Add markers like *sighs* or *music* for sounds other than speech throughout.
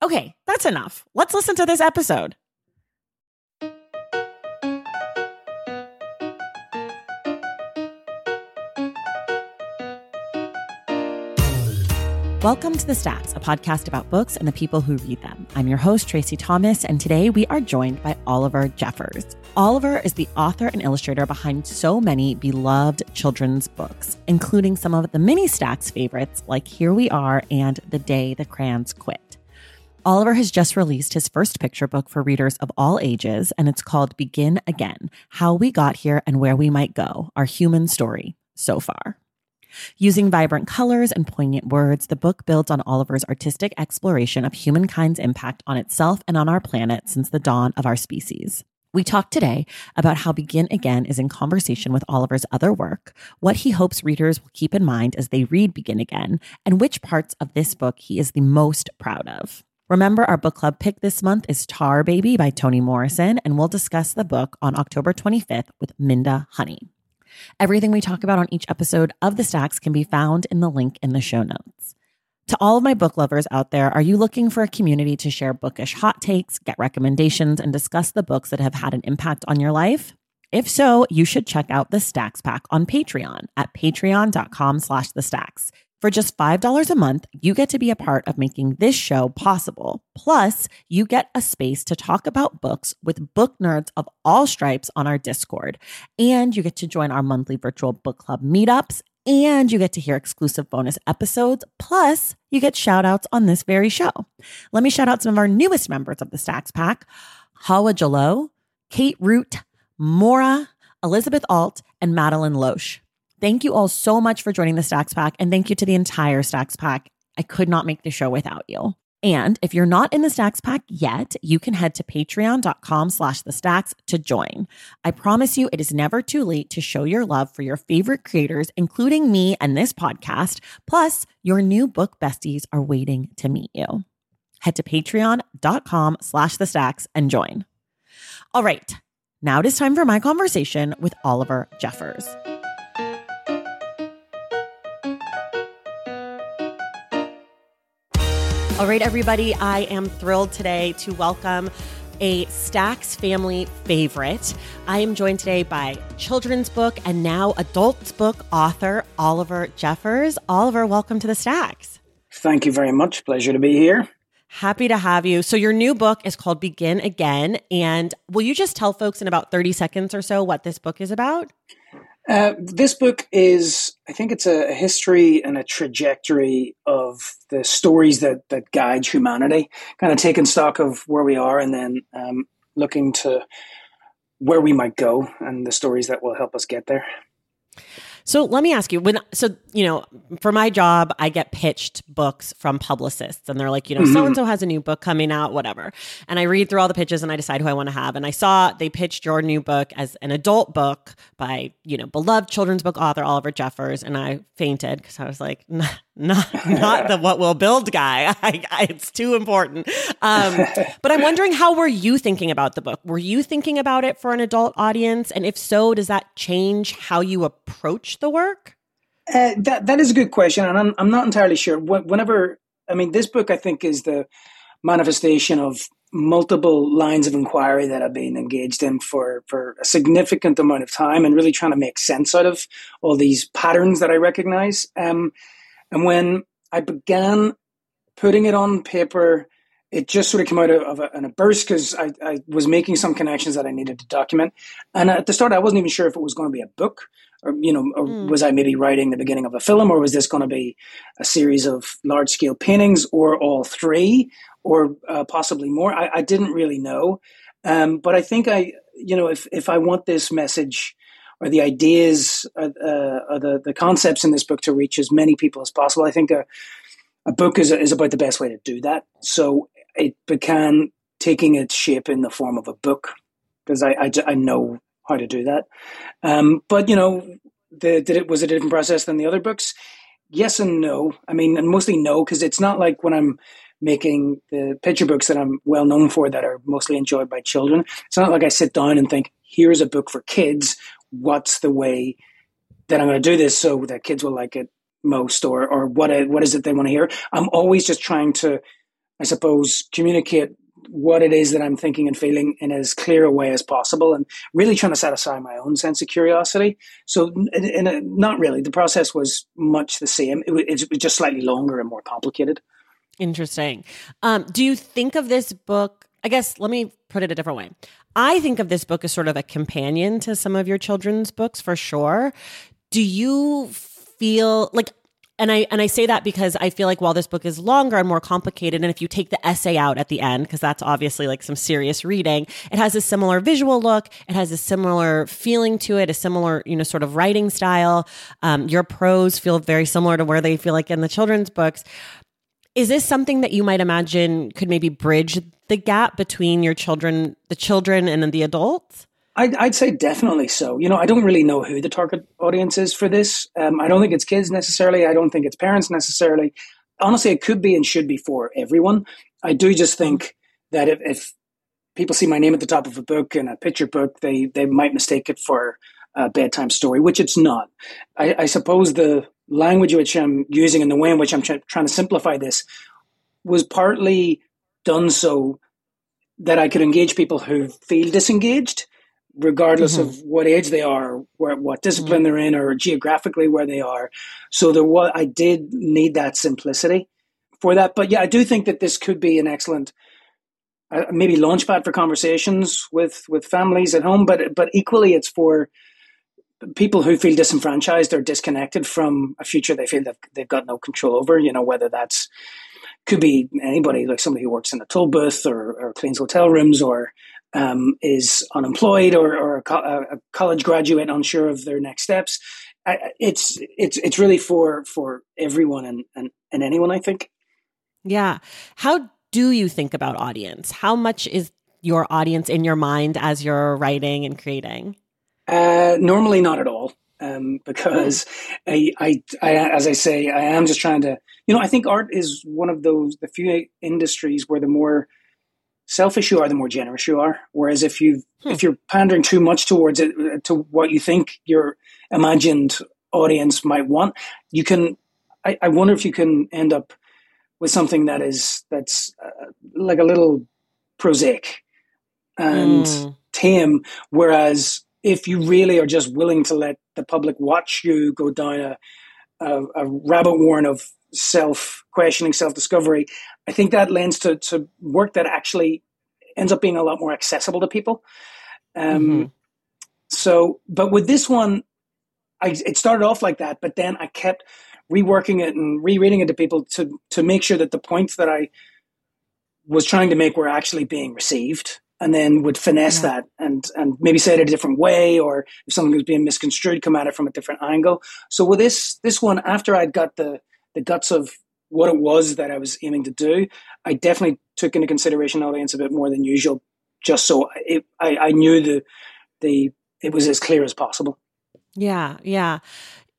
Okay, that's enough. Let's listen to this episode. Welcome to The Stacks, a podcast about books and the people who read them. I'm your host, Tracy Thomas, and today we are joined by Oliver Jeffers. Oliver is the author and illustrator behind so many beloved children's books, including some of the mini stacks favorites like Here We Are and The Day the Crayons Quit. Oliver has just released his first picture book for readers of all ages, and it's called Begin Again How We Got Here and Where We Might Go Our Human Story So Far. Using vibrant colors and poignant words, the book builds on Oliver's artistic exploration of humankind's impact on itself and on our planet since the dawn of our species. We talk today about how Begin Again is in conversation with Oliver's other work, what he hopes readers will keep in mind as they read Begin Again, and which parts of this book he is the most proud of. Remember, our book club pick this month is Tar Baby by Toni Morrison, and we'll discuss the book on October 25th with Minda Honey. Everything we talk about on each episode of The Stacks can be found in the link in the show notes. To all of my book lovers out there, are you looking for a community to share bookish hot takes, get recommendations, and discuss the books that have had an impact on your life? If so, you should check out the Stacks Pack on Patreon at patreon.com slash the stacks. For just $5 a month, you get to be a part of making this show possible. Plus, you get a space to talk about books with book nerds of all stripes on our Discord. And you get to join our monthly virtual book club meetups. And you get to hear exclusive bonus episodes. Plus, you get shout outs on this very show. Let me shout out some of our newest members of the Stacks Pack Hawa Jalo, Kate Root, Mora, Elizabeth Alt, and Madeline Loesch. Thank you all so much for joining the Stacks Pack, and thank you to the entire Stacks Pack. I could not make the show without you. And if you're not in the Stacks Pack yet, you can head to patreon.com slash the stacks to join. I promise you it is never too late to show your love for your favorite creators, including me and this podcast. Plus, your new book besties are waiting to meet you. Head to patreon.com slash the stacks and join. All right, now it is time for my conversation with Oliver Jeffers. All right, everybody, I am thrilled today to welcome a Stacks family favorite. I am joined today by children's book and now adults book author Oliver Jeffers. Oliver, welcome to the Stacks. Thank you very much. Pleasure to be here. Happy to have you. So, your new book is called Begin Again. And will you just tell folks in about 30 seconds or so what this book is about? Uh, this book is, I think it's a, history and a trajectory of the stories that, that guide humanity, kind of taking stock of where we are and then um, looking to where we might go and the stories that will help us get there. So let me ask you when so you know for my job I get pitched books from publicists and they're like you know so and so has a new book coming out whatever and I read through all the pitches and I decide who I want to have and I saw they pitched your new book as an adult book by you know beloved children's book author Oliver Jeffers and I fainted because I was like *laughs* nah, not not the What We'll Build guy. *laughs* I, I, it's too important. Um, *laughs* but I'm wondering how were you thinking about the book? Were you thinking about it for an adult audience, and if so, does that change how you approach the work? Uh, that that is a good question, and I'm I'm not entirely sure. Whenever I mean, this book I think is the manifestation of multiple lines of inquiry that I've been engaged in for, for a significant amount of time and really trying to make sense out of all these patterns that I recognize. Um, and when I began putting it on paper, it just sort of came out of, a, in a burst because I, I, was making some connections that I needed to document. And at the start, I wasn't even sure if it was going to be a book or, you know, or mm. was I maybe writing the beginning of a film or was this going to be a series of large scale paintings or all three or uh, possibly more? I, I, didn't really know. Um, but I think I, you know, if, if I want this message or the ideas uh, uh, or the, the concepts in this book to reach as many people as possible, I think a, a book is, is about the best way to do that. So it began taking its shape in the form of a book because I, I, I, know how to do that. Um, but you know, the, did it was it a different process than the other books? Yes and no. I mean, and mostly no because it's not like when I'm making the picture books that I'm well known for that are mostly enjoyed by children. It's not like I sit down and think, here's a book for kids. What's the way that I'm going to do this so that kids will like it most, or or what what is it they want to hear? I'm always just trying to I suppose, communicate what it is that I'm thinking and feeling in as clear a way as possible, and really trying to satisfy my own sense of curiosity. So, in, a, not really, the process was much the same. It, it was just slightly longer and more complicated. Interesting. Um, do you think of this book? I guess let me put it a different way. I think of this book as sort of a companion to some of your children's books for sure. Do you feel like and I and I say that because I feel like while this book is longer and more complicated, and if you take the essay out at the end, because that's obviously like some serious reading, it has a similar visual look, it has a similar feeling to it, a similar you know sort of writing style. Um, your prose feel very similar to where they feel like in the children's books. Is this something that you might imagine could maybe bridge the gap between your children, the children, and the adults? I'd, I'd, say definitely so. You know, I don't really know who the target audience is for this. Um, I don't think it's kids necessarily. I don't think it's parents necessarily. Honestly, it could be and should be for everyone. I do just think that if, if people see my name at the top of a book and a picture book, they they might mistake it for a bedtime story, which it's not. I, I suppose the language which I'm using and the way in which I'm trying to simplify this was partly done so that I could engage people who feel disengaged regardless mm-hmm. of what age they are, where, what discipline mm-hmm. they're in, or geographically where they are. So there was, I did need that simplicity for that. But yeah, I do think that this could be an excellent, uh, maybe launchpad for conversations with with families at home. But but equally, it's for people who feel disenfranchised or disconnected from a future they feel that they've got no control over. You know, whether that's could be anybody like somebody who works in a toll booth or, or cleans hotel rooms or um, is unemployed or, or a, co- a, college graduate unsure of their next steps. I, it's it's it's really for for everyone and, and and anyone. I think. Yeah. How do you think about audience? How much is your audience in your mind as you're writing and creating? Uh, normally, not at all. Um, because I, I, I, as I say, I am just trying to, you know, I think art is one of those, the few industries where the more selfish you are, the more generous you are. Whereas if you hmm. if you're pandering too much towards it uh, to what you think your imagined audience might want, you can. I, I wonder if you can end up with something that is that's uh, like a little prosaic and mm. tame. Whereas if you really are just willing to let the public watch you go down a, a, a rabbit warren of self questioning, self discovery, I think that lends to, to work that actually ends up being a lot more accessible to people. Um, mm-hmm. So, but with this one, I, it started off like that, but then I kept reworking it and rereading it to people to to make sure that the points that I was trying to make were actually being received, and then would finesse yeah. that and and maybe say it a different way, or if something was being misconstrued, come at it from a different angle. So with this this one, after I'd got the the guts of what it was that I was aiming to do, I definitely took into consideration audience a bit more than usual, just so it, I, I knew the the it was as clear as possible. Yeah, yeah.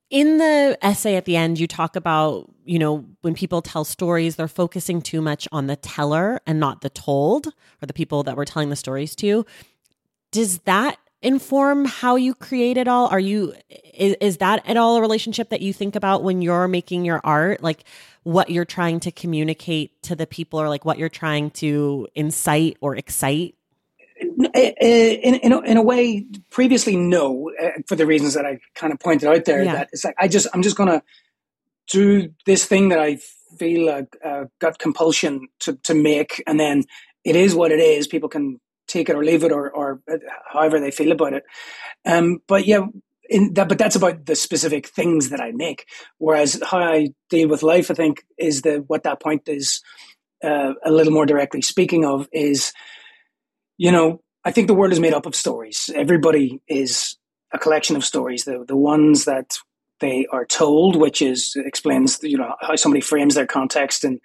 In the essay at the end, you talk about, you know, when people tell stories, they're focusing too much on the teller and not the told or the people that we're telling the stories to. Does that inform how you create it all? Are you is, is that at all a relationship that you think about when you're making your art? Like what you're trying to communicate to the people or like what you're trying to incite or excite? In, in, a, in a way, previously, no, uh, for the reasons that I kind of pointed out there. Yeah. That it's like I just I'm just gonna do this thing that I feel a, a gut compulsion to to make, and then it is what it is. People can take it or leave it, or or however they feel about it. Um, but yeah, that, but that's about the specific things that I make. Whereas how I deal with life, I think, is the what that point is uh, a little more directly speaking of is, you know, I think the world is made up of stories. Everybody is a collection of stories. The the ones that they are told, which is explains you know how somebody frames their context in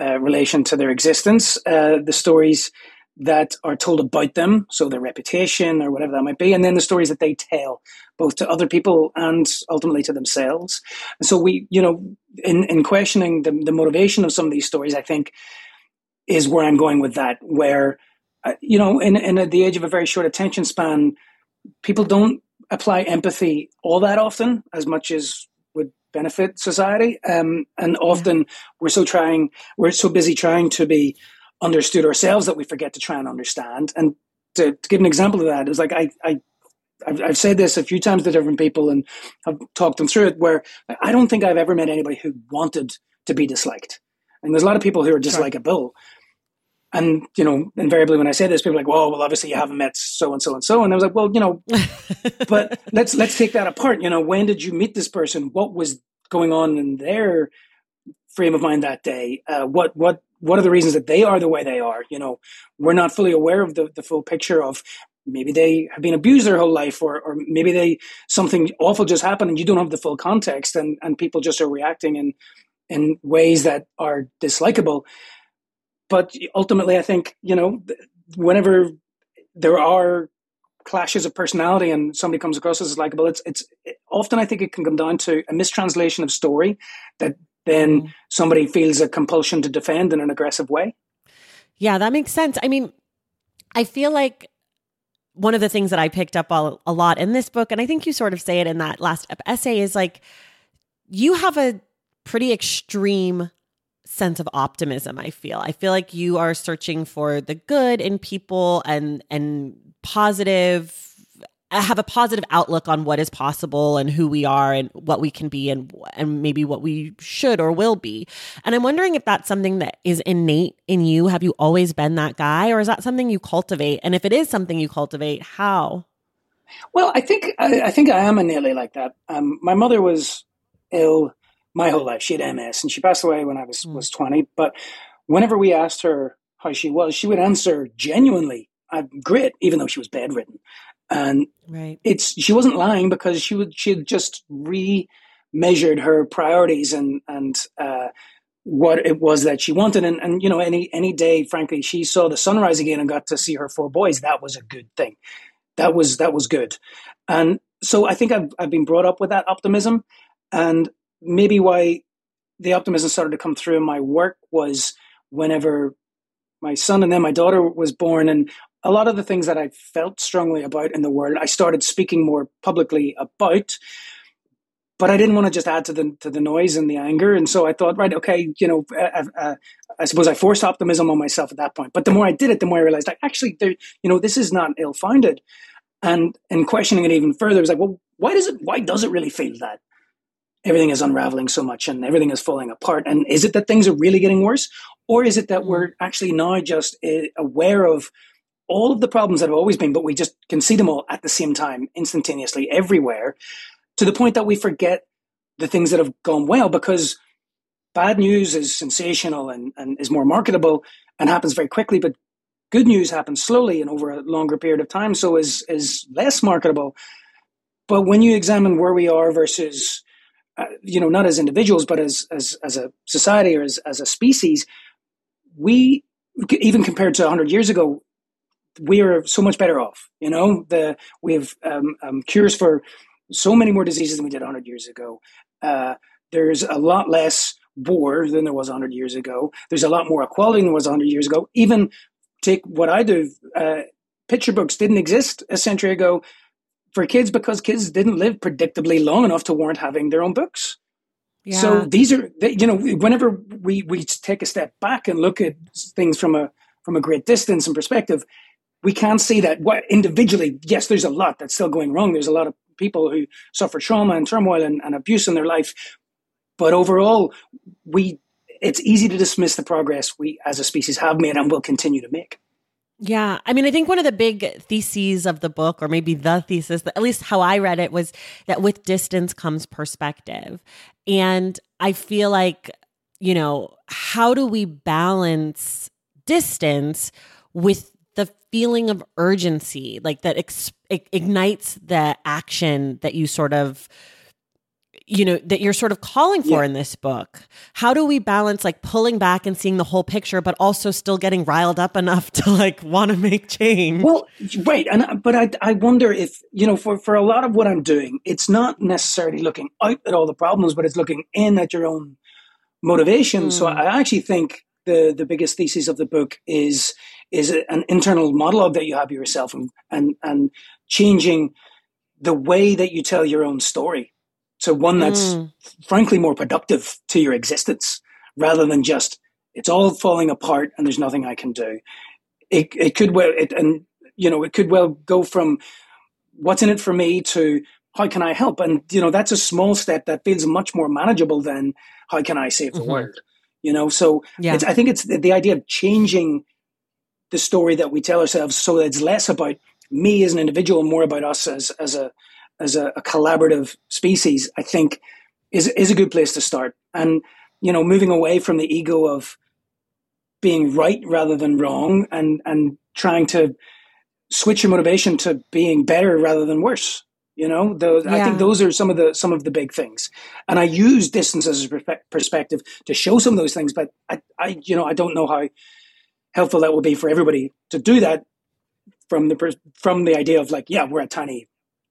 uh, relation to their existence. Uh, the stories that are told about them, so their reputation or whatever that might be, and then the stories that they tell, both to other people and ultimately to themselves. And so we, you know, in, in questioning the, the motivation of some of these stories, I think is where I'm going with that, where, uh, you know, in, in the age of a very short attention span, people don't apply empathy all that often as much as would benefit society. Um, and often yeah. we're so trying, we're so busy trying to be understood ourselves that we forget to try and understand. And to, to give an example of that, it was like I, I I've, I've, said this a few times to different people and have talked them through it. Where I don't think I've ever met anybody who wanted to be disliked. And there's a lot of people who are dislikable. And you know, invariably when I say this, people are like, "Well, well, obviously you haven't met so and so and so." And I was like, "Well, you know, *laughs* but let's let's take that apart. You know, when did you meet this person? What was going on in their frame of mind that day? Uh, what what what are the reasons that they are the way they are? You know, we're not fully aware of the, the full picture of maybe they have been abused their whole life or, or maybe they something awful just happened and you don't have the full context and, and people just are reacting in in ways that are dislikable. But ultimately I think, you know, whenever there are clashes of personality and somebody comes across as likable, it's it's it, often I think it can come down to a mistranslation of story that then somebody feels a compulsion to defend in an aggressive way. Yeah, that makes sense. I mean, I feel like one of the things that I picked up a, a lot in this book, and I think you sort of say it in that last essay, is like you have a pretty extreme sense of optimism i feel i feel like you are searching for the good in people and and positive have a positive outlook on what is possible and who we are and what we can be and and maybe what we should or will be. And I'm wondering if that's something that is innate in you. Have you always been that guy or is that something you cultivate? And if it is something you cultivate, how? Well, I think I, I think I am innately like that. Um, my mother was ill my whole life. She had MS and she passed away when I was mm. was 20, but whenever we asked her how she was, she would answer genuinely, I'm great, even though she was bedridden and right. it's she wasn't lying because she would she had just re-measured her priorities and and uh, what it was that she wanted. And, and you know any any day frankly she saw the sunrise again and got to see her four boys that was a good thing. That was that was good. And so i think i've, I've been brought up with that optimism. And maybe why the optimism started to come through in my work was whenever my son and then my daughter was born and a lot of the things that I felt strongly about in the world, I started speaking more publicly about. But I didn't want to just add to the to the noise and the anger, and so I thought, right, okay, you know, uh, uh, I suppose I forced optimism on myself at that point. But the more I did it, the more I realized, like, actually, there, you know, this is not ill founded. And in questioning it even further, I was like, well, why does it? Why does it really feel that? everything is unraveling so much and everything is falling apart. And is it that things are really getting worse? Or is it that mm. we're actually now just uh, aware of all of the problems that have always been, but we just can see them all at the same time, instantaneously, everywhere, to the point that we forget the things that have gone well because bad news is sensational and, and is more marketable and happens very quickly, but good news happens slowly and over a longer period of time, so is is less marketable. But when you examine where we are versus, uh, you know, not as individuals, but as as as a society or as as a species, we even compared to 100 years ago we are so much better off. You know, the we have um, um, cures for so many more diseases than we did 100 years ago. Uh, there's a lot less war than there was 100 years ago. There's a lot more equality than there was 100 years ago. Even take what I do, uh, picture books didn't exist a century ago for kids because kids didn't live predictably long enough to warrant having their own books. Yeah. So these are, you know, whenever we we take a step back and look at things from a from a great distance and perspective, we can't see that what individually, yes, there's a lot that's still going wrong. There's a lot of people who suffer trauma and turmoil and, and abuse in their life, but overall, we it's easy to dismiss the progress we as a species have made and will continue to make. Yeah. I mean, I think one of the big theses of the book, or maybe the thesis, at least how I read it, was that with distance comes perspective. And I feel like, you know, how do we balance distance with feeling of urgency, like that ex- ignites the action that you sort of you know that you're sort of calling for yeah. in this book how do we balance like pulling back and seeing the whole picture but also still getting riled up enough *laughs* to like want to make change well right and but i i wonder if you know for for a lot of what i'm doing it's not necessarily looking out at all the problems but it's looking in at your own motivation mm. so hmm. i actually think the the biggest thesis of the book is is an internal monologue that you have yourself and and and changing the way that you tell your own story so one that's mm. frankly more productive to your existence rather than just it's all falling apart and there's nothing I can do. It it could well it and you know it could well go from what's in it for me to how can I help? And you know that's a small step that feels much more manageable than how can I save the mm-hmm. world? You know, so yeah. I think it's the, the idea of changing the story that we tell ourselves so that it's less about me as an individual, more about us as as a as a, a collaborative species, I think is is a good place to start. And you know, moving away from the ego of being right rather than wrong, and and trying to switch your motivation to being better rather than worse. You know, those, yeah. I think those are some of the some of the big things. And I use distance as a perspective to show some of those things. But I, I, you know, I don't know how helpful that will be for everybody to do that from the from the idea of like, yeah, we're a tiny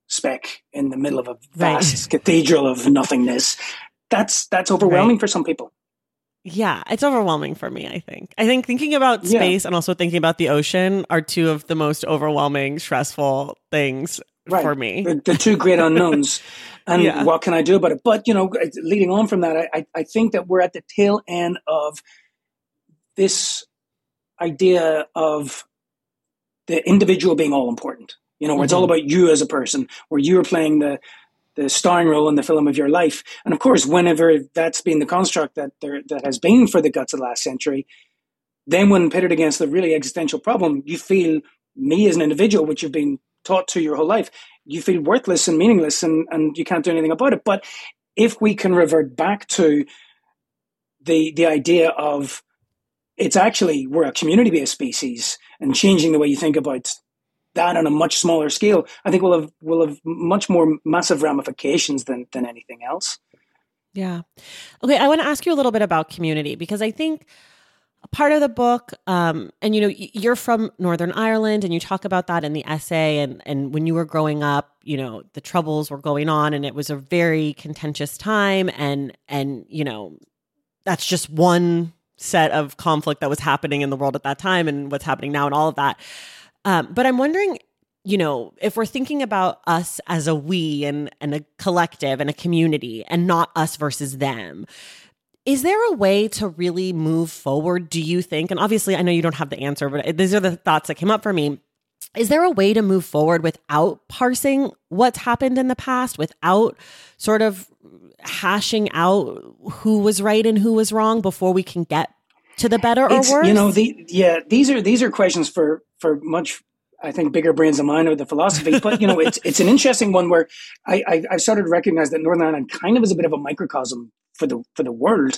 speck in the middle of a vast right. cathedral of nothingness. That's that's overwhelming right. for some people. Yeah, it's overwhelming for me, I think. I think thinking about space yeah. and also thinking about the ocean are two of the most overwhelming, stressful things right. for me. The, the two great *laughs* unknowns. and yeah. what can I do about it? But, you know, leading on from that, I, I think that we're at the tail end of this idea of the individual being all important you know, where mm-hmm. it's all mm-hmm. about you as a person, where you're playing the the starring role in the film of your life. And of course, whenever that's been the construct that there that has been for the guts of the last century, then when pitted against the really existential problem, you feel me as an individual, which you've been taught to your whole life, you feel worthless and meaningless and, and you can't do anything about it. But if we can revert back to the the idea of it's actually we're a community based species and changing the way you think about that on a much smaller scale, I think will have will have much more massive ramifications than than anything else. Yeah. Okay, I want to ask you a little bit about community because I think part of the book um, and you know you're from northern ireland and you talk about that in the essay and and when you were growing up you know the troubles were going on and it was a very contentious time and and you know that's just one set of conflict that was happening in the world at that time and what's happening now and all of that um, but I'm wondering, you know, if we're thinking about us as a we and, and a collective and a community and not us versus them, is there a way to really move forward, do you think? And obviously, I know you don't have the answer, but these are the thoughts that came up for me. Is there a way to move forward without parsing what's happened in the past, without sort of hashing out who was right and who was wrong before we can get to the better or it's, worse? You know, the, yeah, these are these are questions for for much I think bigger brains than mine or the philosophy. But you know, it's it's an interesting one where I, I I started to recognize that Northern Ireland kind of is a bit of a microcosm for the for the world.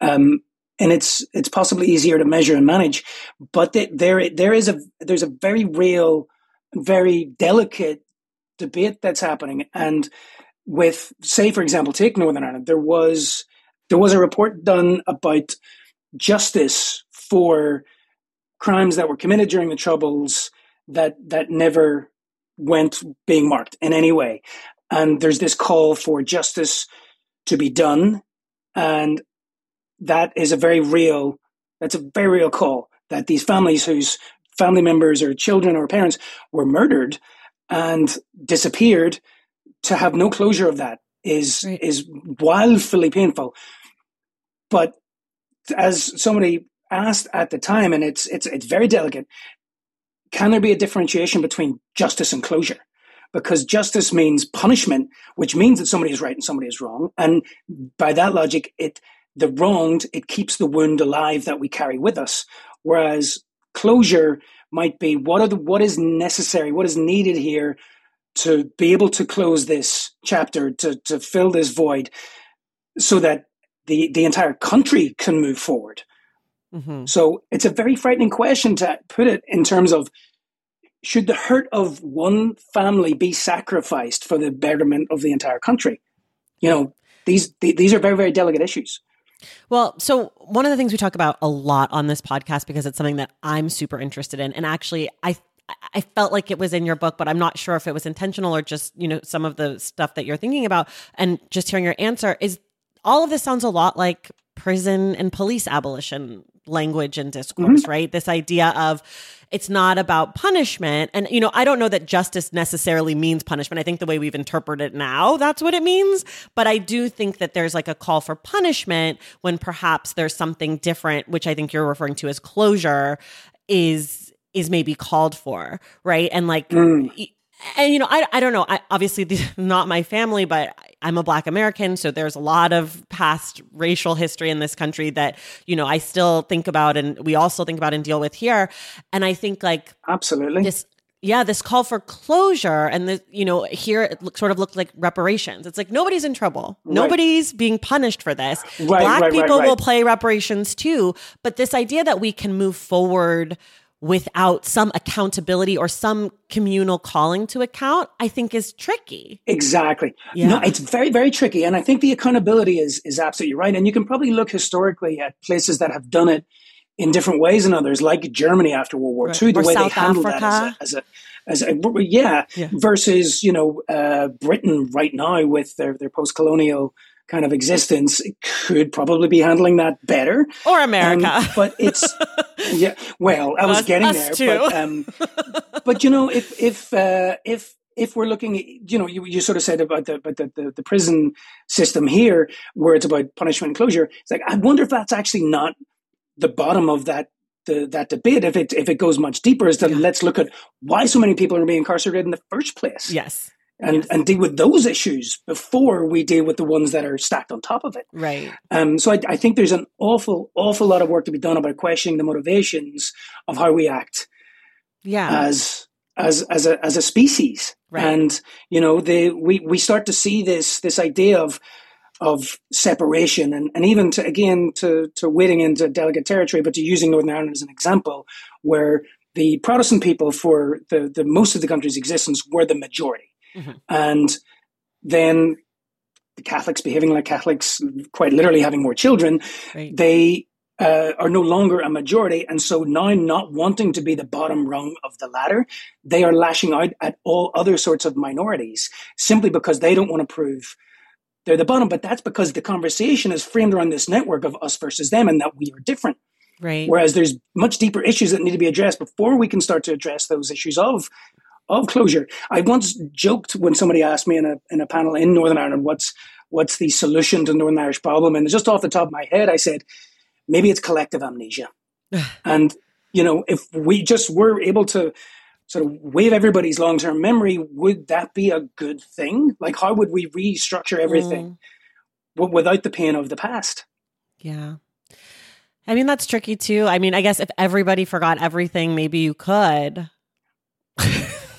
Um, and it's it's possibly easier to measure and manage, but the, there there is a there's a very real, very delicate debate that's happening. And with say, for example, take Northern Ireland, there was there was a report done about justice for crimes that were committed during the Troubles that that never went being marked in any way. And there's this call for justice to be done, and that is a very real. That's a very real call that these families whose family members or children or parents were murdered and disappeared to have no closure of that is right. is wildly painful. But as somebody asked at the time and it's it's it's very delicate can there be a differentiation between justice and closure? Because justice means punishment which means that somebody is right and somebody is wrong. And by that logic it the wronged it keeps the wound alive that we carry with us. Whereas closure might be what are the what is necessary, what is needed here to be able to close this chapter, to to fill this void, so that the the entire country can move forward. Mm-hmm. So it's a very frightening question to put it in terms of should the hurt of one family be sacrificed for the betterment of the entire country? You know, these these are very very delicate issues. Well, so one of the things we talk about a lot on this podcast because it's something that I'm super interested in, and actually, I I felt like it was in your book, but I'm not sure if it was intentional or just you know some of the stuff that you're thinking about. And just hearing your answer is all of this sounds a lot like prison and police abolition language and discourse, mm-hmm. right? This idea of it's not about punishment. And, you know, I don't know that justice necessarily means punishment. I think the way we've interpreted it now, that's what it means. But I do think that there's like a call for punishment when perhaps there's something different, which I think you're referring to as closure, is is maybe called for, right? And like mm and you know, I I don't know. I obviously *laughs* not my family, but I'm a Black American, so there's a lot of past racial history in this country that you know I still think about, and we also think about and deal with here. And I think like absolutely this yeah, this call for closure and the, you know, here it look, sort of looked like reparations. It's like nobody's in trouble. Right. Nobody's being punished for this. Right, Black right, people will play reparations too. But this idea that we can move forward without some accountability or some communal calling to account, I think is tricky. Exactly. Yeah. No, it's very, very tricky. And I think the accountability is is absolutely right. And you can probably look historically at places that have done it in different ways than others, like Germany after World War right. II, the or way South they handled Africa. that as a, as a, as a yeah, yeah, versus, you know, uh, Britain right now with their, their post-colonial kind of existence could probably be handling that better. Or America. Um, but it's, *laughs* yeah, well, I was us, getting us there. But, um, but, you know, if, if, uh, if, if we're looking at, you know, you, you sort of said about the, about the, the, the prison system here, where it's about punishment and closure. It's like, I wonder if that's actually not the bottom of that the, that debate, if it if it goes much deeper, is that yeah. let's look at why so many people are being incarcerated in the first place. Yes and yes. and deal with those issues before we deal with the ones that are stacked on top of it. Right. Um. So I, I think there's an awful awful lot of work to be done about questioning the motivations of how we act. Yeah. As as as a as a species, right. and you know, the we we start to see this this idea of of separation and, and even to again to to wading into delicate territory, but to using Northern Ireland as an example, where the Protestant people for the, the most of the country's existence were the majority Mm-hmm. And then the Catholics behaving like Catholics, quite literally having more children, right. they uh, are no longer a majority. And so now, not wanting to be the bottom rung of the ladder, they are lashing out at all other sorts of minorities simply because they don't want to prove they're the bottom. But that's because the conversation is framed around this network of us versus them and that we are different. Right. Whereas there's much deeper issues that need to be addressed before we can start to address those issues of of closure. I once joked when somebody asked me in a in a panel in Northern Ireland, what's what's the solution to the Northern Irish problem? And just off the top of my head, I said, maybe it's collective amnesia. *sighs* and you know, if we just were able to sort of wave everybody's long term memory, would that be a good thing? Like, how would we restructure everything mm. without the pain of the past? Yeah. I mean, that's tricky too. I mean, I guess if everybody forgot everything, maybe you could. *laughs*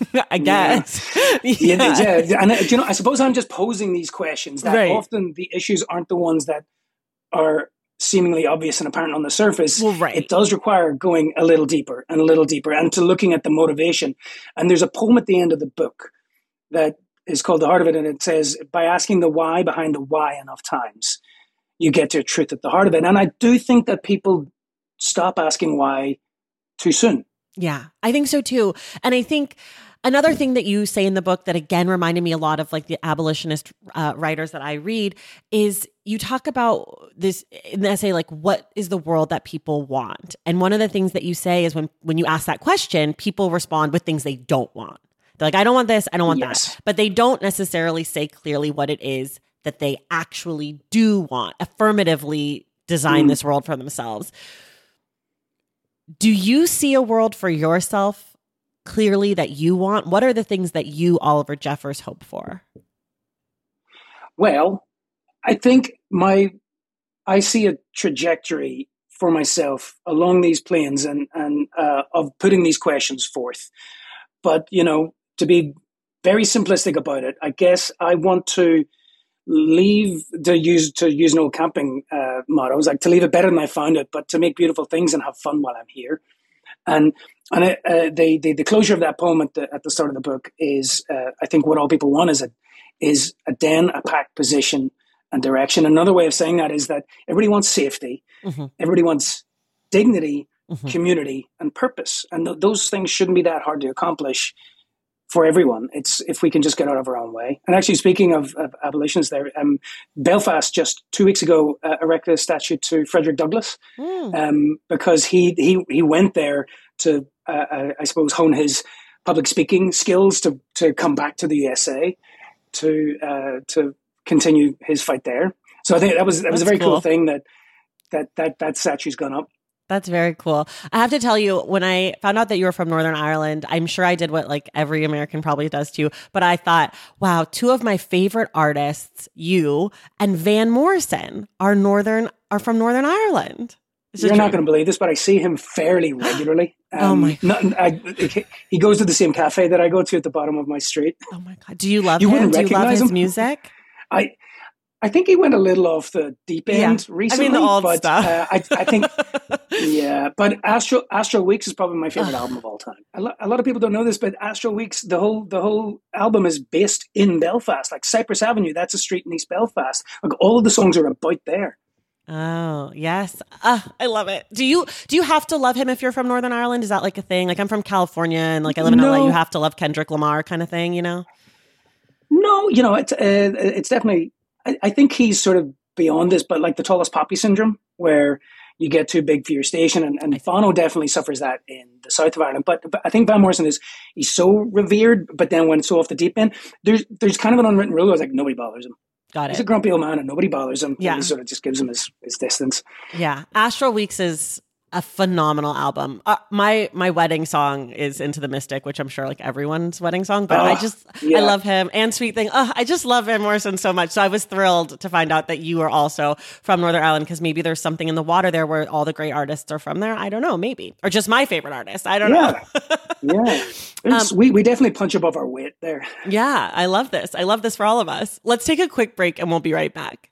*laughs* I guess. Yeah. yeah. yeah. And you know, I suppose I'm just posing these questions that right. often the issues aren't the ones that are seemingly obvious and apparent on the surface. Well, right. It does require going a little deeper and a little deeper and to looking at the motivation. And there's a poem at the end of the book that is called The Heart of It. And it says, by asking the why behind the why enough times, you get to a truth at the heart of it. And I do think that people stop asking why too soon. Yeah, I think so too. And I think Another thing that you say in the book that again reminded me a lot of like the abolitionist uh, writers that I read is you talk about this in the essay like what is the world that people want and one of the things that you say is when when you ask that question people respond with things they don't want they're like i don't want this i don't want yes. that but they don't necessarily say clearly what it is that they actually do want affirmatively design mm. this world for themselves do you see a world for yourself clearly that you want what are the things that you oliver jeffers hope for well I think my I see a trajectory for myself along these planes and and uh, of putting these questions forth. But you know, to be very simplistic about it, I guess I want to leave to use to use an old camping uh, motto. like to leave it better than I found it, but to make beautiful things and have fun while I'm here. And and uh, the, the the closure of that poem at the at the start of the book is, uh, I think, what all people want is a is a den, a packed position and direction. Another way of saying that is that everybody wants safety, mm-hmm. everybody wants dignity, mm-hmm. community, and purpose. And th- those things shouldn't be that hard to accomplish for everyone. It's if we can just get out of our own way. And actually, speaking of, of abolitionists, there, um, Belfast just two weeks ago uh, erected a statue to Frederick Douglass mm. um, because he he he went there to uh, uh I suppose hone his public speaking skills to to come back to the USA to uh, to continue his fight there. So I think that was that was a very cool. cool thing that that that that statue's gone up. That's very cool. I have to tell you, when I found out that you were from Northern Ireland, I'm sure I did what like every American probably does too. But I thought, wow, two of my favorite artists, you and Van Morrison, are Northern are from Northern Ireland. You're not going to believe this, but I see him fairly *gasps* regularly. Um, oh my! Not, I, he goes to the same cafe that I go to at the bottom of my street. Oh my god! Do you love you him? Do you love his him? music? I I think he went a little off the deep end yeah. recently. I mean, the old but, stuff. Uh, I, I, think, *laughs* yeah. But Astro Astral Weeks is probably my favorite album of all time. A, lo- a, lot of people don't know this, but Astral Weeks, the whole the whole album is based in Belfast, like Cypress Avenue. That's a street in East Belfast. Like all of the songs are about there. Oh yes, uh, I love it. Do you do you have to love him if you're from Northern Ireland? Is that like a thing? Like I'm from California and like I live in no. LA. You have to love Kendrick Lamar, kind of thing, you know? No, you know, it's uh, it's definitely. I, I, think he's sort of beyond this, but like the tallest poppy syndrome, where you get too big for your station, and, and Bono definitely suffers that in the south of Ireland. But, but I think Van Morrison is he's so revered, but then when it's so off the deep end, there's there's kind of an unwritten rule. I was like nobody bothers him. Got it. He's a grumpy old man, and nobody bothers him. Yeah, he sort of just gives him his his distance. Yeah, Astral Weeks is a phenomenal album. Uh, my my wedding song is Into the Mystic, which I'm sure like everyone's wedding song, but oh, I just yeah. I love him and Sweet Thing. Oh, I just love Van Morrison so much. So I was thrilled to find out that you are also from Northern Ireland because maybe there's something in the water there where all the great artists are from there. I don't know, maybe or just my favorite artist. I don't yeah. know. yeah, *laughs* um, we we definitely punch above our weight there. Yeah, I love this. I love this for all of us. Let's take a quick break and we'll be right back.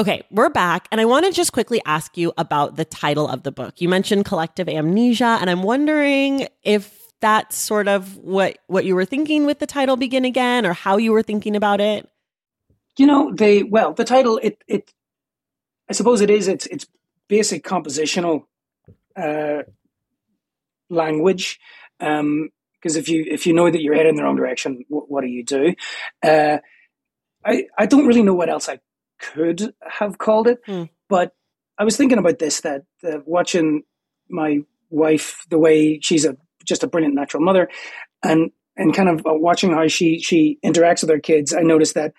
Okay, we're back, and I want to just quickly ask you about the title of the book. You mentioned collective amnesia, and I'm wondering if that's sort of what what you were thinking with the title "Begin Again," or how you were thinking about it. You know, they well, the title it it I suppose it is it's it's basic compositional uh, language. um Because if you if you know that you're heading in the wrong direction, what, what do you do? Uh, I I don't really know what else I could have called it. Mm. But I was thinking about this that uh, watching my wife, the way she's a just a brilliant natural mother, and and kind of uh, watching how she she interacts with her kids, I noticed that,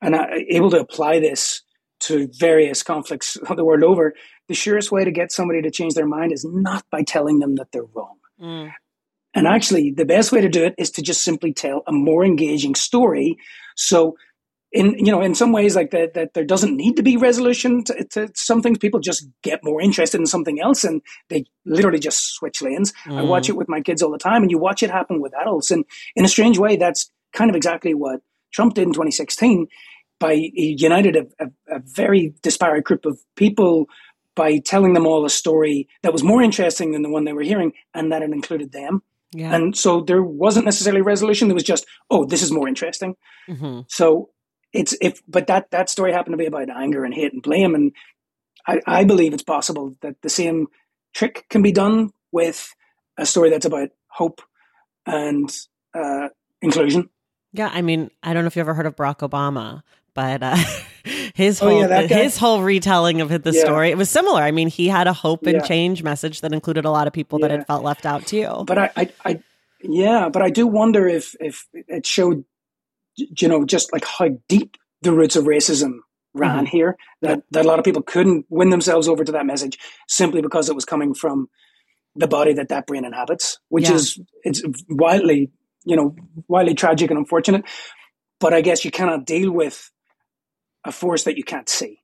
and I able to apply this to various conflicts the world over. The surest way to get somebody to change their mind is not by telling them that they're wrong. Mm. And actually, the best way to do it is to just simply tell a more engaging story. So in you know in some ways like that that there doesn't need to be resolution to, to, some things people just get more interested in something else and they literally just switch lanes mm. i watch it with my kids all the time and you watch it happen with adults and in a strange way that's kind of exactly what trump did in 2016 by he united a, a, a very disparate group of people by telling them all a story that was more interesting than the one they were hearing and that it included them yeah. And so there wasn't necessarily resolution. There was just, oh, this is more interesting. Mm-hmm. So it's if but that that story happened to be about anger and hate and blame and I, I believe it's possible that the same trick can be done with a story that's about hope and uh, inclusion. Yeah, I mean, I don't know if you ever heard of Barack Obama, but uh, *laughs* his whole oh, yeah, his whole retelling of the yeah. story it was similar. I mean, he had a hope and yeah. change message that included a lot of people that had felt left out too. But I, I, I, yeah, but I do wonder if if it showed you know, just like how deep the roots of racism ran mm-hmm. here. That that a lot of people couldn't win themselves over to that message simply because it was coming from the body that that brain inhabits, which yeah. is it's wildly you know wildly tragic and unfortunate. But I guess you cannot deal with a force that you can't see.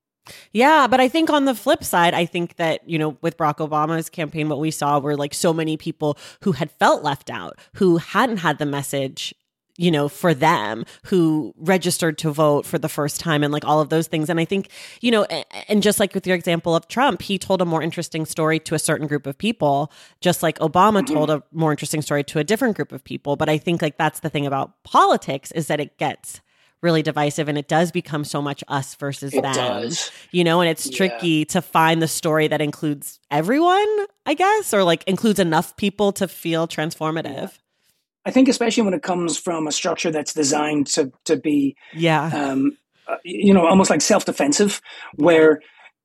Yeah, but I think on the flip side, I think that, you know, with Barack Obama's campaign, what we saw were like so many people who had felt left out, who hadn't had the message you know, for them who registered to vote for the first time and like all of those things. And I think, you know, and just like with your example of Trump, he told a more interesting story to a certain group of people, just like Obama told a more interesting story to a different group of people. But I think like that's the thing about politics is that it gets really divisive and it does become so much us versus it them does. you know and it's yeah. tricky to find the story that includes everyone i guess or like includes enough people to feel transformative yeah. I think especially when it comes from a structure that's designed to to be yeah um, uh, you know almost like self defensive where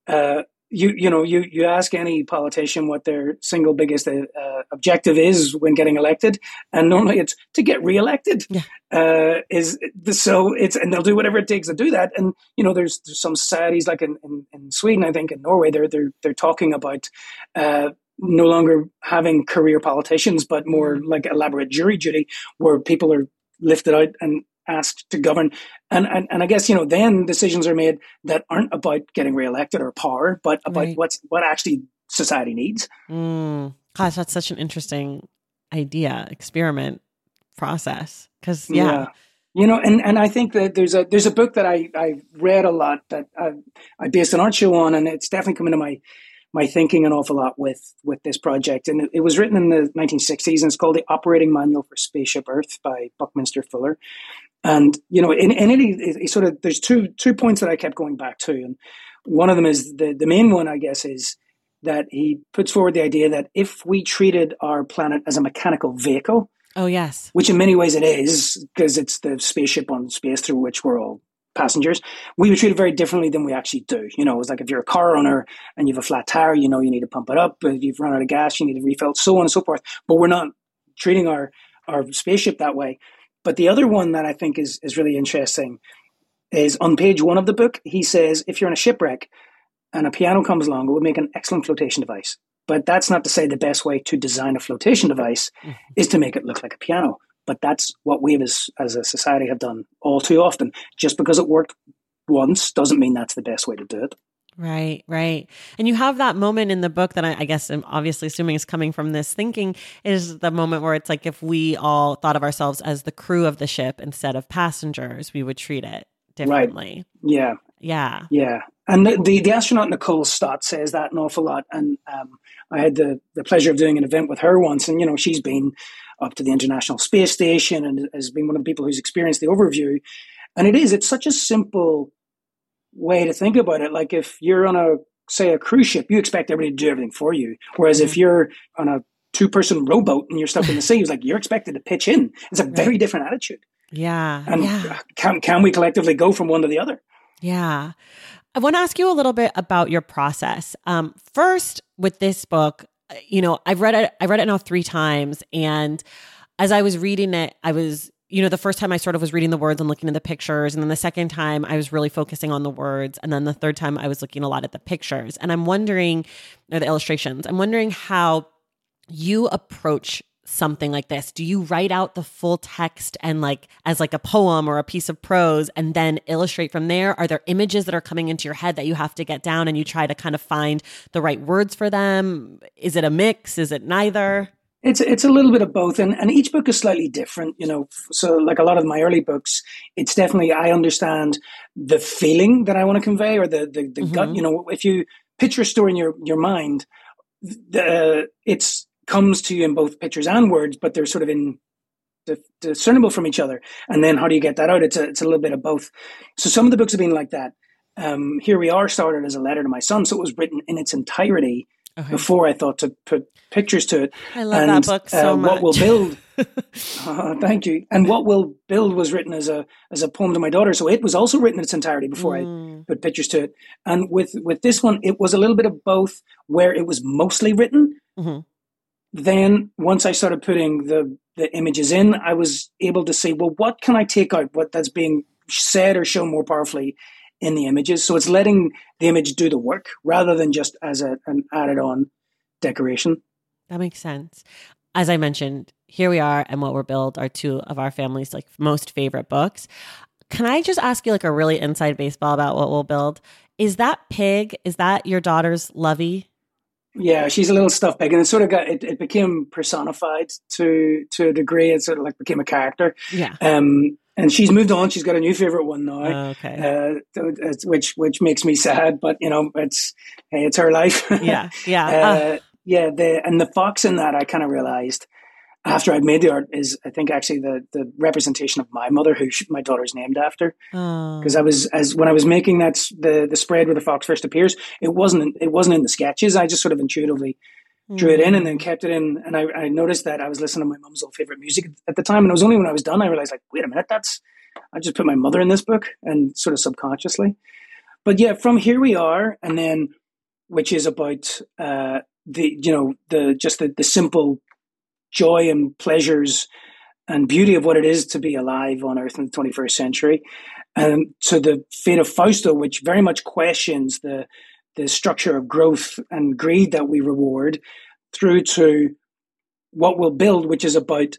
uh, you you know you you ask any politician what their single biggest uh, objective is when getting elected and normally it's to get reelected yeah. uh, is so it's and they'll do whatever it takes to do that and you know there's, there's some societies like in, in, in Sweden I think in Norway they're they're they're talking about uh, no longer having career politicians, but more mm. like elaborate jury duty where people are lifted out and asked to govern. And, and, and I guess, you know, then decisions are made that aren't about getting reelected or power, but about right. what's, what actually society needs. Mm. Gosh, that's such an interesting idea, experiment process. Cause yeah. yeah. You know, and, and I think that there's a there's a book that I, I read a lot that I, I based an art show on, and it's definitely come into my my thinking an awful lot with with this project. And it, it, was written in the 1960s, and it's called the Operating Manual for Spaceship Earth by Buckminster Fuller. And you know, in, in it, it, it, sort of there's two two points that I kept going back to, and one of them is the the main one, I guess, is that he puts forward the idea that if we treated our planet as a mechanical vehicle, Oh, yes. Which in many ways it is, because it's the spaceship on space through which we're all passengers. We would treat it very differently than we actually do. You know, it's like if you're a car owner and you have a flat tire, you know, you need to pump it up. If you've run out of gas, you need to refill, so on and so forth. But we're not treating our, our spaceship that way. But the other one that I think is, is really interesting is on page one of the book, he says, if you're in a shipwreck and a piano comes along, it would make an excellent flotation device. But that's not to say the best way to design a flotation device mm-hmm. is to make it look like a piano. But that's what we as, as a society have done all too often. Just because it worked once doesn't mean that's the best way to do it. Right, right. And you have that moment in the book that I, I, guess I'm obviously assuming is coming from this thinking is the moment where it's like if we all thought of ourselves as the crew of the ship instead of passengers, we would treat it differently. Right. Yeah. Yeah. Yeah. And the, the, the, astronaut Nicole Stott says that an awful lot. And um, I had the, the pleasure of doing an event with her once. And, you know, she's been up to the International Space Station and has been one of the people who's experienced the overview. And it is, it's such a simple way to think about it. Like if you're on a, say, a cruise ship, you expect everybody to do everything for you. Whereas if mm-hmm. you're on a two person rowboat and you're stuck in the sea, it's like you're expected to pitch in. It's a very different attitude. Yeah. And yeah. can, can we collectively go from one to the other? Yeah. I want to ask you a little bit about your process. Um, first, with this book, Uh, you know, I've read it. I read it now three times, and as I was reading it, I was, you know, the first time I sort of was reading the words and looking at the pictures, and then the second time I was really focusing on the words, and then the third time I was looking a lot at the pictures, and I'm wondering, or the illustrations. I'm wondering how you approach something like this? Do you write out the full text and like as like a poem or a piece of prose and then illustrate from there? Are there images that are coming into your head that you have to get down and you try to kind of find the right words for them? Is it a mix? Is it neither? It's it's a little bit of both, and, and each book is slightly different, you know. So, like a lot of my early books, it's definitely I understand the feeling that I want to convey, or the the, the mm-hmm. gut. You know, if you picture a story in your your mind, the it's comes to you in both pictures and words, but they're sort of in discernible from each other. And then how do you get that out? It's a, it's a little bit of both. So some of the books have been like that. Um, Here We Are started as a letter to my son, so it was written in its entirety okay. before I thought to put pictures to it. I love and, that book so uh, much. What We'll Build? *laughs* uh, thank you. And What We'll Build was written as a as a poem to my daughter, so it was also written in its entirety before mm. I put pictures to it. And with with this one, it was a little bit of both, where it was mostly written. Mm-hmm then once I started putting the the images in, I was able to say, well, what can I take out? What that's being said or shown more powerfully in the images. So it's letting the image do the work rather than just as a, an added on decoration. That makes sense. As I mentioned, here we are and What We'll Build are two of our family's like most favorite books. Can I just ask you like a really inside baseball about what we'll build? Is that pig? Is that your daughter's Lovey? Yeah, she's a little stuffed pig, and it sort of got it, it became personified to to a degree. It sort of like became a character. Yeah. Um, and she's moved on. She's got a new favorite one now. Oh, okay. Uh, which which makes me sad, but you know, it's hey, it's her life. Yeah, yeah, *laughs* uh, uh. yeah. The and the fox in that, I kind of realized after I'd made the art is I think actually the the representation of my mother, who my daughter's named after. Because oh. I was as when I was making that the the spread where the fox first appears, it wasn't it wasn't in the sketches. I just sort of intuitively mm. drew it in and then kept it in. And I, I noticed that I was listening to my mom's old favorite music at the time, and it was only when I was done I realized like, wait a minute, that's I just put my mother in this book, and sort of subconsciously. But yeah, from here we are, and then which is about uh, the you know the just the, the simple joy and pleasures and beauty of what it is to be alive on Earth in the 21st century. And to the fate of Fausto, which very much questions the, the structure of growth and greed that we reward, through to what we'll build, which is about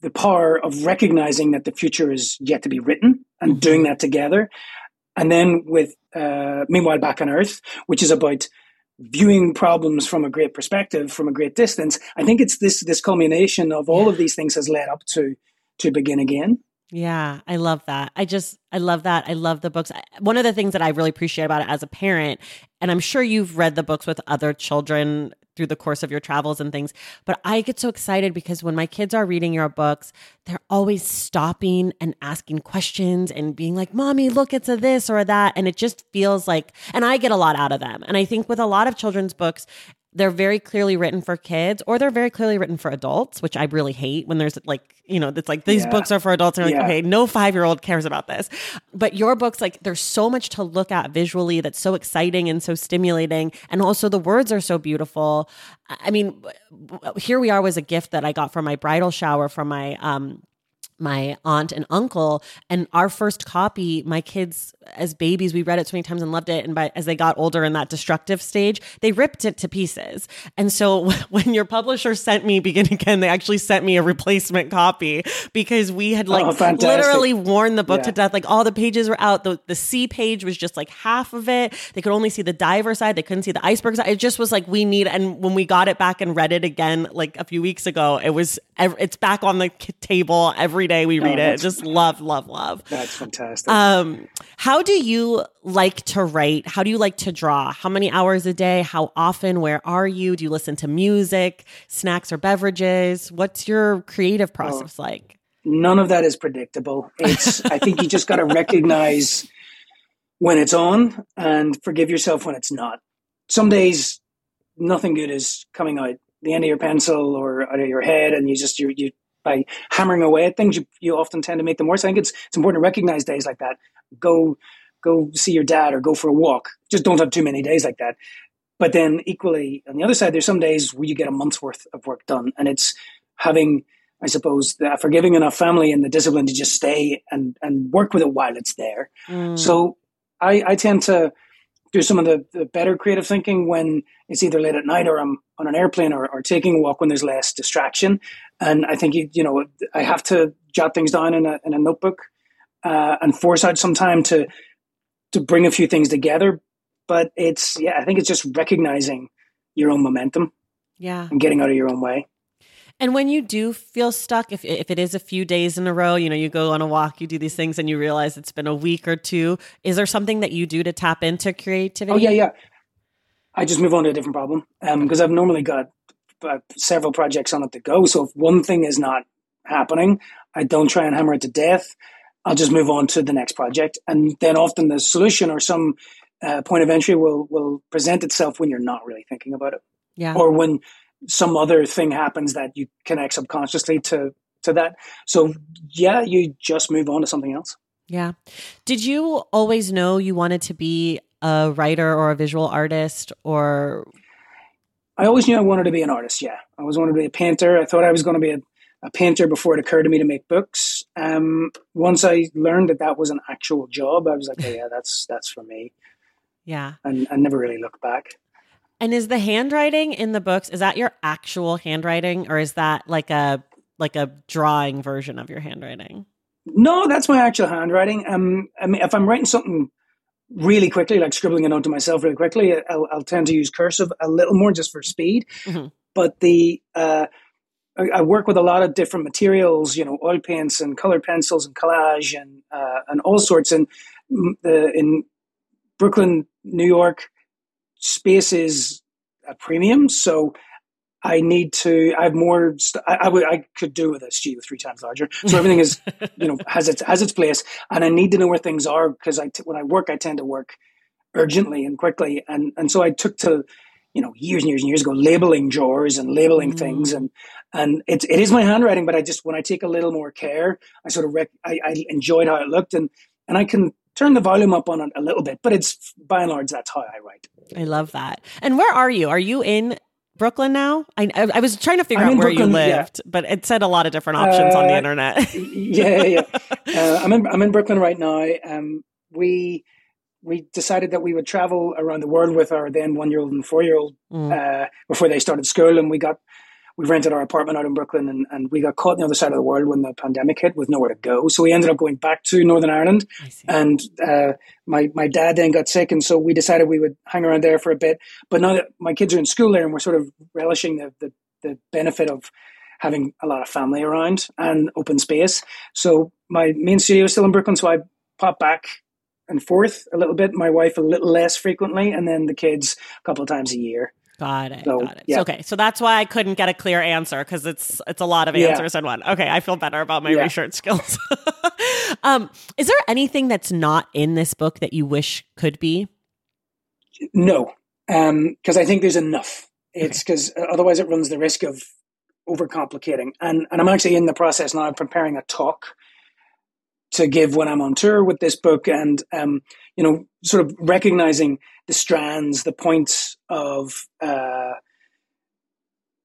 the power of recognizing that the future is yet to be written and mm-hmm. doing that together. And then with uh, Meanwhile Back on Earth, which is about viewing problems from a great perspective, from a great distance. I think it's this this culmination of all yeah. of these things has led up to to begin again. Yeah, I love that. I just, I love that. I love the books. One of the things that I really appreciate about it as a parent, and I'm sure you've read the books with other children through the course of your travels and things, but I get so excited because when my kids are reading your books, they're always stopping and asking questions and being like, Mommy, look, it's a this or a that. And it just feels like, and I get a lot out of them. And I think with a lot of children's books, they're very clearly written for kids or they're very clearly written for adults, which I really hate when there's like, you know, it's like these yeah. books are for adults and like, okay, no five year old cares about this. But your books, like, there's so much to look at visually that's so exciting and so stimulating. And also the words are so beautiful. I mean, here we are was a gift that I got for my bridal shower from my um my aunt and uncle and our first copy my kids as babies we read it so many times and loved it and by as they got older in that destructive stage they ripped it to pieces. And so *laughs* when your publisher sent me begin again they actually sent me a replacement copy because we had like oh, literally worn the book yeah. to death. Like all the pages were out. The, the c page was just like half of it. They could only see the diver side. They couldn't see the iceberg side. It just was like we need and when we got it back and read it again like a few weeks ago it was it's back on the table every day we read oh, it. Just love, love, love. That's fantastic. Um, how do you like to write? How do you like to draw? How many hours a day? How often? Where are you? Do you listen to music, snacks, or beverages? What's your creative process oh, like? None of that is predictable. It's I think you just got to recognize when it's on and forgive yourself when it's not. Some days nothing good is coming out the end of your pencil or out of your head and you just you you by hammering away at things, you, you often tend to make them worse. I think it's it's important to recognize days like that. Go go see your dad or go for a walk. Just don't have too many days like that. But then equally on the other side, there's some days where you get a month's worth of work done, and it's having, I suppose, the forgiving enough family and the discipline to just stay and and work with it while it's there. Mm. So I, I tend to do some of the, the better creative thinking when it's either late at night or I'm on an airplane or, or taking a walk when there's less distraction. And I think, you, you know, I have to jot things down in a, in a notebook uh, and force out some time to, to bring a few things together. But it's, yeah, I think it's just recognizing your own momentum. Yeah. And getting out of your own way. And when you do feel stuck, if, if it is a few days in a row, you know, you go on a walk, you do these things, and you realize it's been a week or two, is there something that you do to tap into creativity? Oh, yeah, yeah. I just move on to a different problem because um, I've normally got uh, several projects on it to go. So if one thing is not happening, I don't try and hammer it to death. I'll just move on to the next project. And then often the solution or some uh, point of entry will, will present itself when you're not really thinking about it. Yeah. Or when some other thing happens that you connect subconsciously to to that. So yeah, you just move on to something else. Yeah. Did you always know you wanted to be a writer or a visual artist or I always knew I wanted to be an artist, yeah. I always wanted to be a painter. I thought I was going to be a, a painter before it occurred to me to make books. Um, once I learned that that was an actual job, I was like, oh, yeah, that's that's for me. Yeah. And I never really looked back. And is the handwriting in the books is that your actual handwriting or is that like a like a drawing version of your handwriting? No, that's my actual handwriting. Um, I mean, if I'm writing something really quickly, like scribbling a note to myself really quickly, I'll, I'll tend to use cursive a little more just for speed. Mm-hmm. But the uh, I, I, work with a lot of different materials, you know, oil paints and colored pencils and collage and uh, and all sorts. And the, in Brooklyn, New York, space is a premium. So I need to. I have more. St- I, I, would. I could do with a studio three times larger. So everything is, you know, *laughs* has its has its place, and I need to know where things are because I t- when I work, I tend to work urgently and quickly, and and so I took to, you know, years and years and years ago, labeling drawers and labeling mm. things, and and it it is my handwriting, but I just when I take a little more care, I sort of rec- I, I enjoyed how it looked, and and I can turn the volume up on it a little bit, but it's by and large that's how I write. I love that. And where are you? Are you in Brooklyn now? I, I was trying to figure I'm out where Brooklyn, you lived, yeah. but it said a lot of different options uh, on the uh, internet. yeah, yeah. *laughs* Uh, I'm in I'm in Brooklyn right now. Um, we we decided that we would travel around the world with our then one year old and four year old mm. uh, before they started school, and we got we rented our apartment out in Brooklyn and, and we got caught on the other side of the world when the pandemic hit with nowhere to go. So we ended up going back to Northern Ireland. And uh, my, my dad then got sick. And so we decided we would hang around there for a bit. But now that my kids are in school there and we're sort of relishing the, the, the benefit of having a lot of family around and open space. So my main studio is still in Brooklyn. So I pop back and forth a little bit. My wife a little less frequently, and then the kids a couple of times a year. Got it. So, got it. Yeah. okay, so that's why I couldn't get a clear answer because it's it's a lot of answers yeah. in one. Okay, I feel better about my yeah. research skills. *laughs* um, is there anything that's not in this book that you wish could be? No, because um, I think there's enough. It's because okay. otherwise it runs the risk of overcomplicating. And and I'm actually in the process now of preparing a talk to give when I'm on tour with this book, and um, you know, sort of recognizing the strands, the points of uh,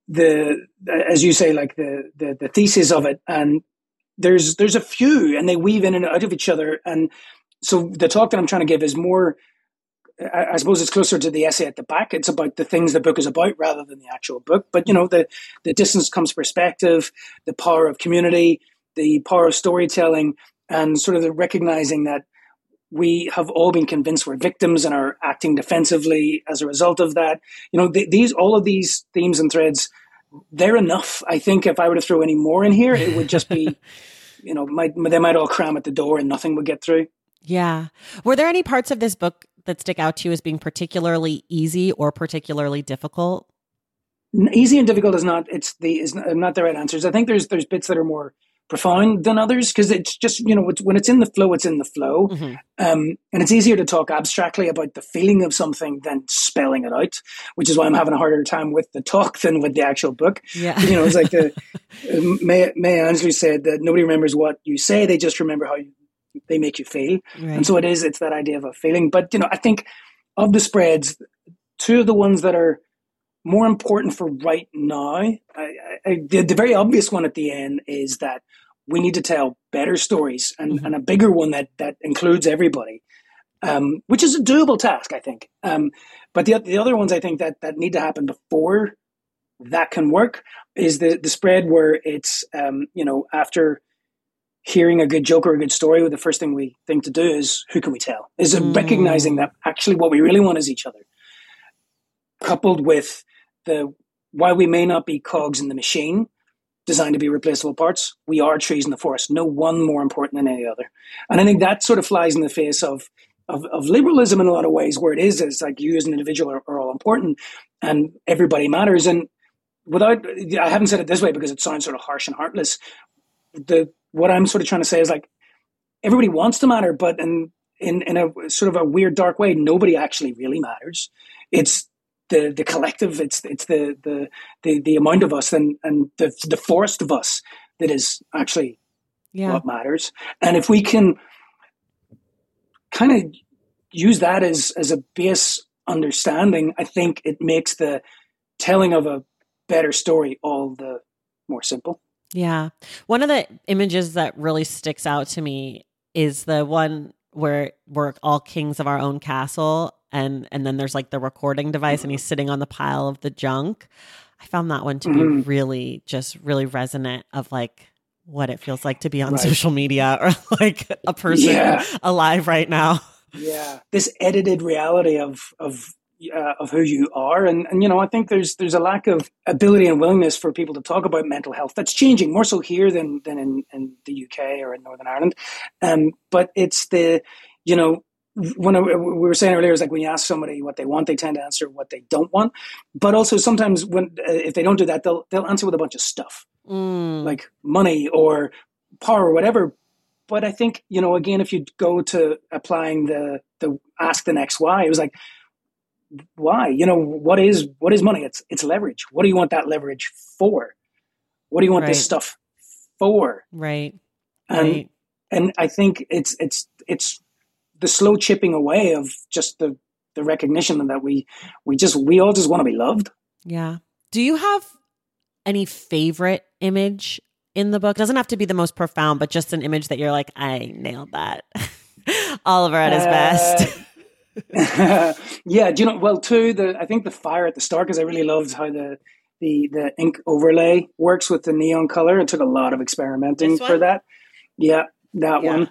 the, as you say, like the, the the thesis of it, and there's there's a few, and they weave in and out of each other, and so the talk that I'm trying to give is more. I, I suppose it's closer to the essay at the back. It's about the things the book is about rather than the actual book. But you know, the the distance comes perspective, the power of community, the power of storytelling, and sort of the recognizing that we have all been convinced we're victims and are acting defensively as a result of that. You know, th- these all of these themes and threads, they're enough. I think if I were to throw any more in here, it would just be, *laughs* you know, might, they might all cram at the door and nothing would get through. Yeah. Were there any parts of this book that stick out to you as being particularly easy or particularly difficult? Easy and difficult is not. It's the is not the right answers. I think there's there's bits that are more profound than others because it's just you know it's, when it's in the flow it's in the flow. Mm-hmm. um, and it's easier to talk abstractly about the feeling of something than spelling it out which is why i'm having a harder time with the talk than with the actual book. Yeah. You know it's like the *laughs* May, Maya Angelou said that nobody remembers what you say they just remember how you, they make you feel. Right. and so it is it's that idea of a feeling. But you know i think of the spreads two of the ones that are more important for right now, I, I, the, the, very obvious one at the end is that we need to tell better stories and, mm-hmm. and a bigger one that that includes everybody, um, which is a doable task, I think. Um, but the the other ones I think that that need to happen before that can work is the the spread where it's um, you know after hearing a good joke or a good story, the first thing we think to do is who can we tell? Is mm. recognizing that actually what we really want is each other, coupled with the why we may not be cogs in the machine designed to be replaceable parts. We are trees in the forest. No one more important than any other. And I think that sort of flies in the face of of, of liberalism in a lot of ways, where it is it's like you as an individual are, are all important and everybody matters. And without, I haven't said it this way because it sounds sort of harsh and heartless. The what I'm sort of trying to say is like everybody wants to matter, but in in in a sort of a weird dark way, nobody actually really matters. It's the the collective. It's it's the the the, the amount of us and and the the forest of us that is actually yeah. what matters. And if we can kind of use that as as a base understanding, I think it makes the telling of a better story all the more simple. Yeah. One of the images that really sticks out to me is the one where we're all kings of our own castle and and then there's like the recording device and he's sitting on the pile of the junk i found that one to be mm-hmm. really just really resonant of like what it feels like to be on right. social media or like a person yeah. alive right now yeah this edited reality of of uh, of who you are and and you know i think there's there's a lack of ability and willingness for people to talk about mental health that's changing more so here than than in, in the uk or in northern ireland um but it's the you know when I, we were saying earlier is like when you ask somebody what they want, they tend to answer what they don't want. But also sometimes when uh, if they don't do that, they'll they'll answer with a bunch of stuff mm. like money or power or whatever. But I think you know again, if you go to applying the the ask the next why, it was like why you know what is what is money? It's it's leverage. What do you want that leverage for? What do you want right. this stuff for? Right. And right. and I think it's it's it's the slow chipping away of just the the recognition that we we just we all just want to be loved. Yeah. Do you have any favorite image in the book? Doesn't have to be the most profound, but just an image that you're like, I nailed that. *laughs* Oliver at his uh, best. *laughs* yeah, do you know? Well, too, the I think the fire at the start because I really loved how the the the ink overlay works with the neon color. It took a lot of experimenting for that. Yeah, that Yeah. one.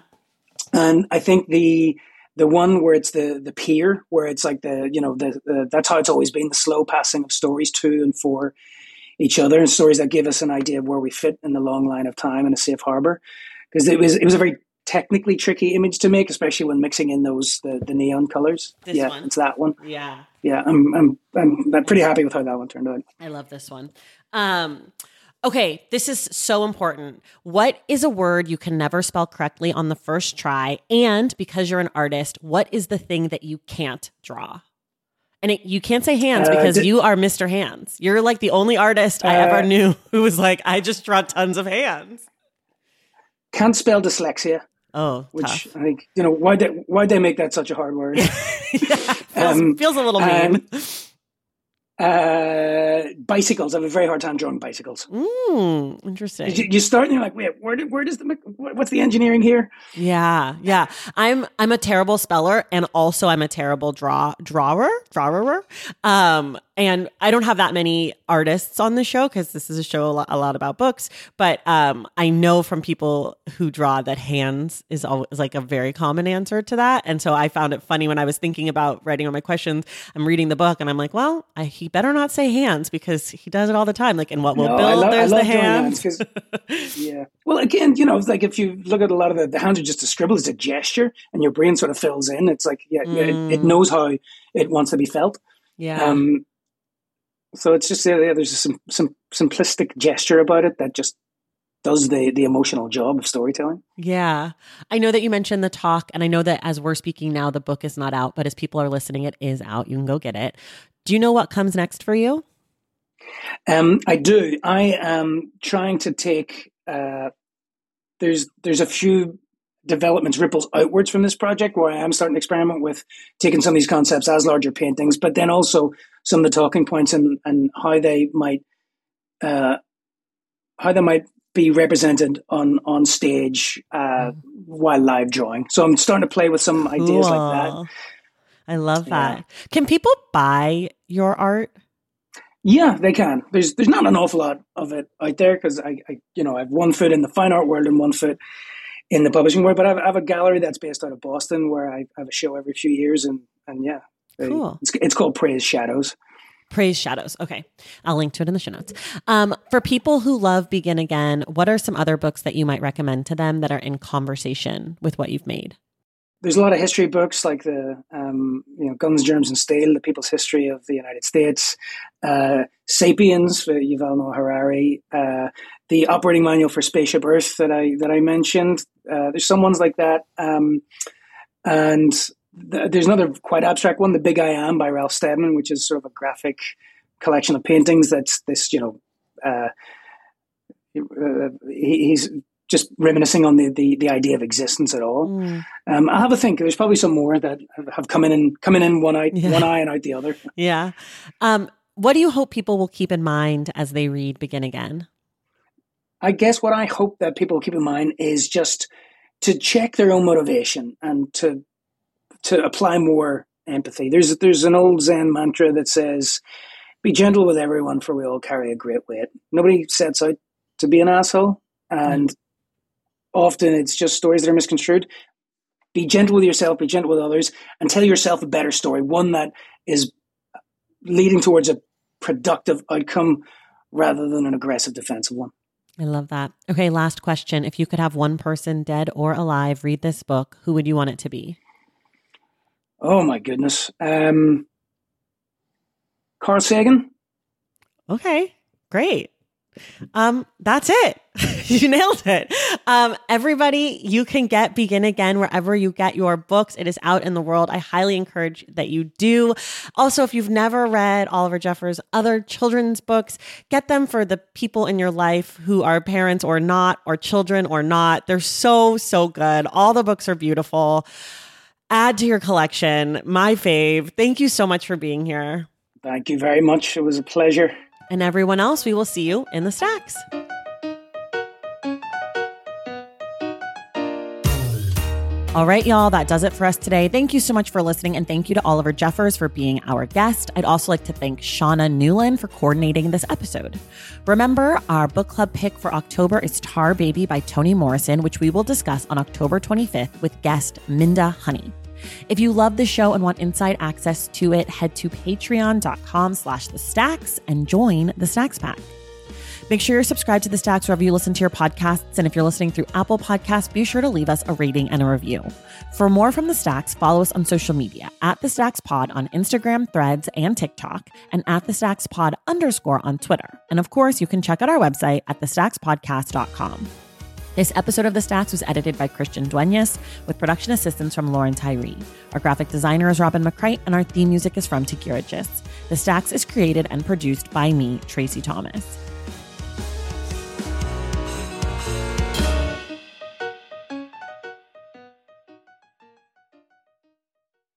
And I think the the one where it's the the pier, where it's like the you know the, the that's how it's always been the slow passing of stories to and for each other, and stories that give us an idea of where we fit in the long line of time in a safe harbor. Because it was it was a very technically tricky image to make, especially when mixing in those the, the neon colors. This yeah, one? it's that one. Yeah. Yeah, I'm, I'm I'm I'm pretty happy with how that one turned out. I love this one. Um, okay, this is so important. What is a word you can never spell correctly on the first try? And because you're an artist, what is the thing that you can't draw? And it, you can't say hands Uh, because di- you are Mr. Hands. You're like the only artist I Uh, ever knew *laughs* who was like, I just draw tons of hands. Can't spell dyslexia, Oh, which tough. I think you know why they why they make that such a hard word. *laughs* yeah, *laughs* feels, Um, feels a little um, mean. Uh, bicycles. I have a very hard time drawing bicycles. Mm, interesting. You, you start and you're like, wait, where, where does the what's the engineering here? Yeah, yeah. I'm I'm a terrible speller and also I'm a terrible draw drawer, drawer. Um and I don't have that many artists on the show cuz this is a show a lot, a lot about books, but um I know from people who draw that hands is always like a very common answer to that. And so I found it funny when I was thinking about writing on my questions. I'm reading the book and I'm like, well, I, he better not say hands because he does it all the time like in what we'll No, build I lo- I there's love the hands. *laughs* Yeah. Well, again, you know, it's like if you look at a lot of the, the hands are just a scribble, it's a gesture, and your brain sort of fills in. It's like, yeah, yeah it, it Mm. knows how it wants to be felt. yeah. Um, so it's just yeah, there's a some, some simplistic gesture about it that just does the the emotional job of storytelling. Yeah. I know that you mentioned the talk, and I know that as we're speaking now, the book is not out, but as people are listening, it is out. You can go get it. Do you know what comes next for you? Um, I do. I am trying to take. Uh, there's there's a few developments ripples outwards from this project where I am starting to experiment with taking some of these concepts as larger paintings, but then also some of the talking points and and how they might uh, how they might be represented on on stage uh, while live drawing. So I'm starting to play with some ideas like that. I love Yeah. that. Can people buy your art? Yeah, they can. There's there's not an awful lot of it out there because I, I you know I have one foot in the fine art world and one foot in the publishing world. But I have, I have a gallery that's based out of Boston where I have a show every few years and and yeah, they- Cool. It's it's called Praise Shadows. Praise Shadows. Okay. I'll link to it in the show notes. Um, for people who love Begin Again, what are some other books that you might recommend to them that are in conversation with what you've made? There's a lot of history books like the um, you know Guns, Germs, and Steel, the People's History of the United States, uh, Sapiens for Yuval Noah Harari, uh, the Operating Manual for Spaceship Earth that I that I mentioned. Uh, there's some ones like that, um, and th- there's another quite abstract one, The Big I Am by Ralph Steadman, which is sort of a graphic collection of paintings. That's this you know. Uh, uh, he, he's just reminiscing on the, the, the idea of existence at all. Mm, Um, I have a think. There's probably some more that have- have come in and coming in one eye, Yeah. one eye and out the other. *laughs* yeah. Um, what do you hope people will keep in mind as they read Begin Again? I guess what I hope that people keep in mind is just to check their own motivation and to to apply more empathy. There's there's an old Zen mantra that says, "Be gentle with everyone, for we all carry a great weight." Nobody sets out to be an asshole, and often it's just stories that are misconstrued. Be gentle with yourself, be gentle with others, and tell yourself a better story, one that is leading towards a productive outcome rather than an aggressive defensive one. I love that. Okay, last question. If you could have one person, dead or alive, read this book, who would you want it to be? Oh my goodness. Um, Carl Sagan. Okay, great. Um, that's it. *laughs* *laughs* you nailed it. Um, everybody, you can get Begin Again wherever you get your books. It is out in the world. I highly encourage that you do. Also, if you've never read Oliver Jeffers' other children's books, get them for the people in your life who are parents or not, or children or not. They're so, so good. All the books are beautiful. Add to your collection. My fave. Thank you so much for being here. Thank you very much. It was a pleasure. And everyone else, we will see you in the stacks. All right, y'all, that does it for us today. Thank you so much for listening, and thank you to Oliver Jeffers for being our guest. I'd also like to thank Shauna Newland for coordinating this episode. Remember, our book club pick for October is Tar Baby by Toni Morrison, which we will discuss on October 25th with guest Minda Honey. If you love the show and want inside access to it, head to patreon.com slash the stacks and join the Stacks Pack. Make sure you're subscribed to the Stacks wherever you listen to your podcasts. And if you're listening through Apple Podcasts, be sure to leave us a rating and a review. For more from the Stacks, follow us on social media at the Stacks Pod on Instagram, Threads, and TikTok, and at the Stacks Pod underscore on Twitter. And of course, you can check out our website at thestackspodcast.com. This episode of The Stacks was edited by Christian Duenas with production assistance from Lauren Tyree. Our graphic designer is Robin McCrite, and our theme music is from Tagirijus. The Stacks is created and produced by me, Traci Thomas.